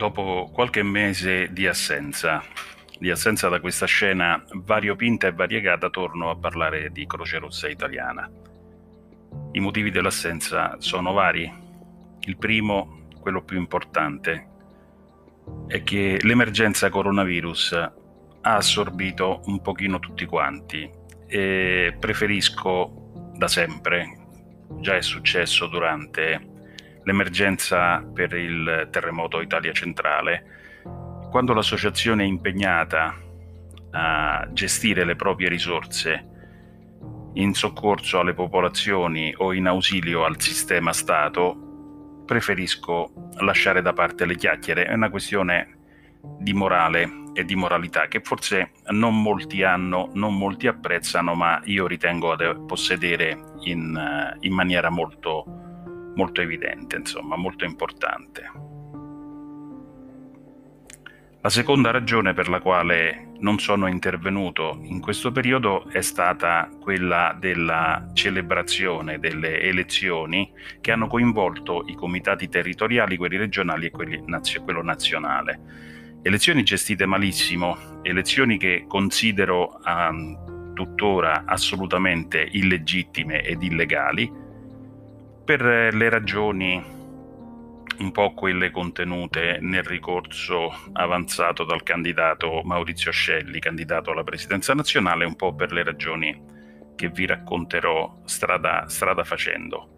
dopo qualche mese di assenza, di assenza da questa scena variopinta e variegata, torno a parlare di Croce Rossa Italiana. I motivi dell'assenza sono vari. Il primo, quello più importante, è che l'emergenza coronavirus ha assorbito un pochino tutti quanti e preferisco da sempre, già è successo durante l'emergenza per il terremoto Italia centrale, quando l'associazione è impegnata a gestire le proprie risorse in soccorso alle popolazioni o in ausilio al sistema Stato, preferisco lasciare da parte le chiacchiere. È una questione di morale e di moralità che forse non molti hanno, non molti apprezzano, ma io ritengo di possedere in, in maniera molto, molto evidente, insomma, molto importante. La seconda ragione per la quale non sono intervenuto in questo periodo è stata quella della celebrazione delle elezioni che hanno coinvolto i comitati territoriali, quelli regionali e quelli nazio- quello nazionale. Elezioni gestite malissimo, elezioni che considero um, tuttora assolutamente illegittime ed illegali per le ragioni un po' quelle contenute nel ricorso avanzato dal candidato Maurizio Scelli, candidato alla presidenza nazionale, un po' per le ragioni che vi racconterò strada, strada facendo.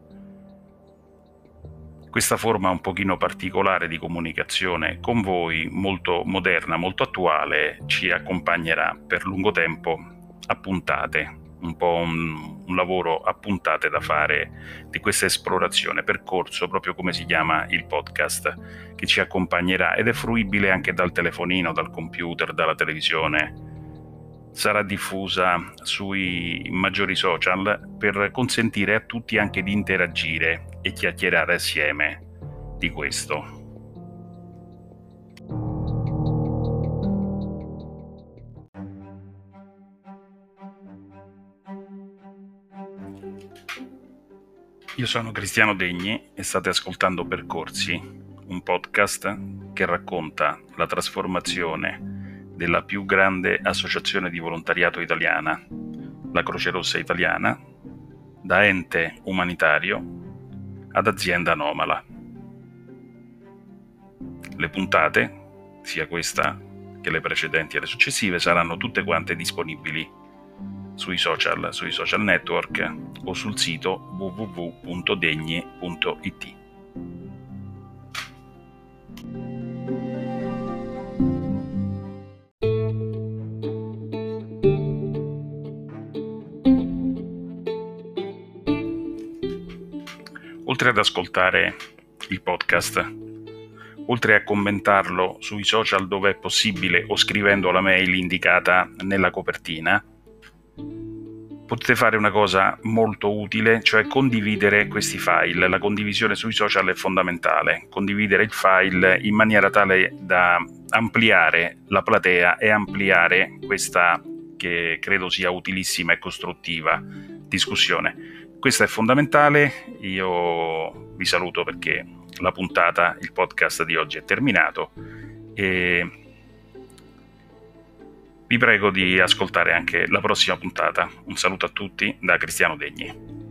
Questa forma un pochino particolare di comunicazione con voi, molto moderna, molto attuale, ci accompagnerà per lungo tempo a puntate un po' un, un, lavoro a puntate da fare di questa esplorazione, percorso, proprio come si chiama il podcast, che ci accompagnerà ed è fruibile anche dal telefonino, dal computer, dalla televisione. Sarà diffusa sui maggiori social per consentire a tutti anche di interagire e chiacchierare assieme di questo. Io sono Cristiano Degni e state ascoltando Percorsi, un podcast che racconta la trasformazione della più grande associazione di volontariato italiana, la Croce Rossa Italiana, da ente umanitario ad azienda anomala. Le puntate, sia questa che le precedenti e le successive, saranno tutte quante disponibili sui social, sui social network o sul sito www.degne.it. Oltre ad ascoltare il podcast, oltre a commentarlo sui social dove è possibile o scrivendo la mail indicata nella copertina, potete fare una cosa molto utile, cioè condividere questi file. La condivisione sui social è fondamentale, condividere il file in maniera tale da ampliare la platea e ampliare questa che credo sia utilissima e costruttiva discussione. Questo è fondamentale, io vi saluto perché la puntata, il podcast di oggi è terminato e vi prego di ascoltare anche la prossima puntata. Un saluto a tutti da Cristiano Degni.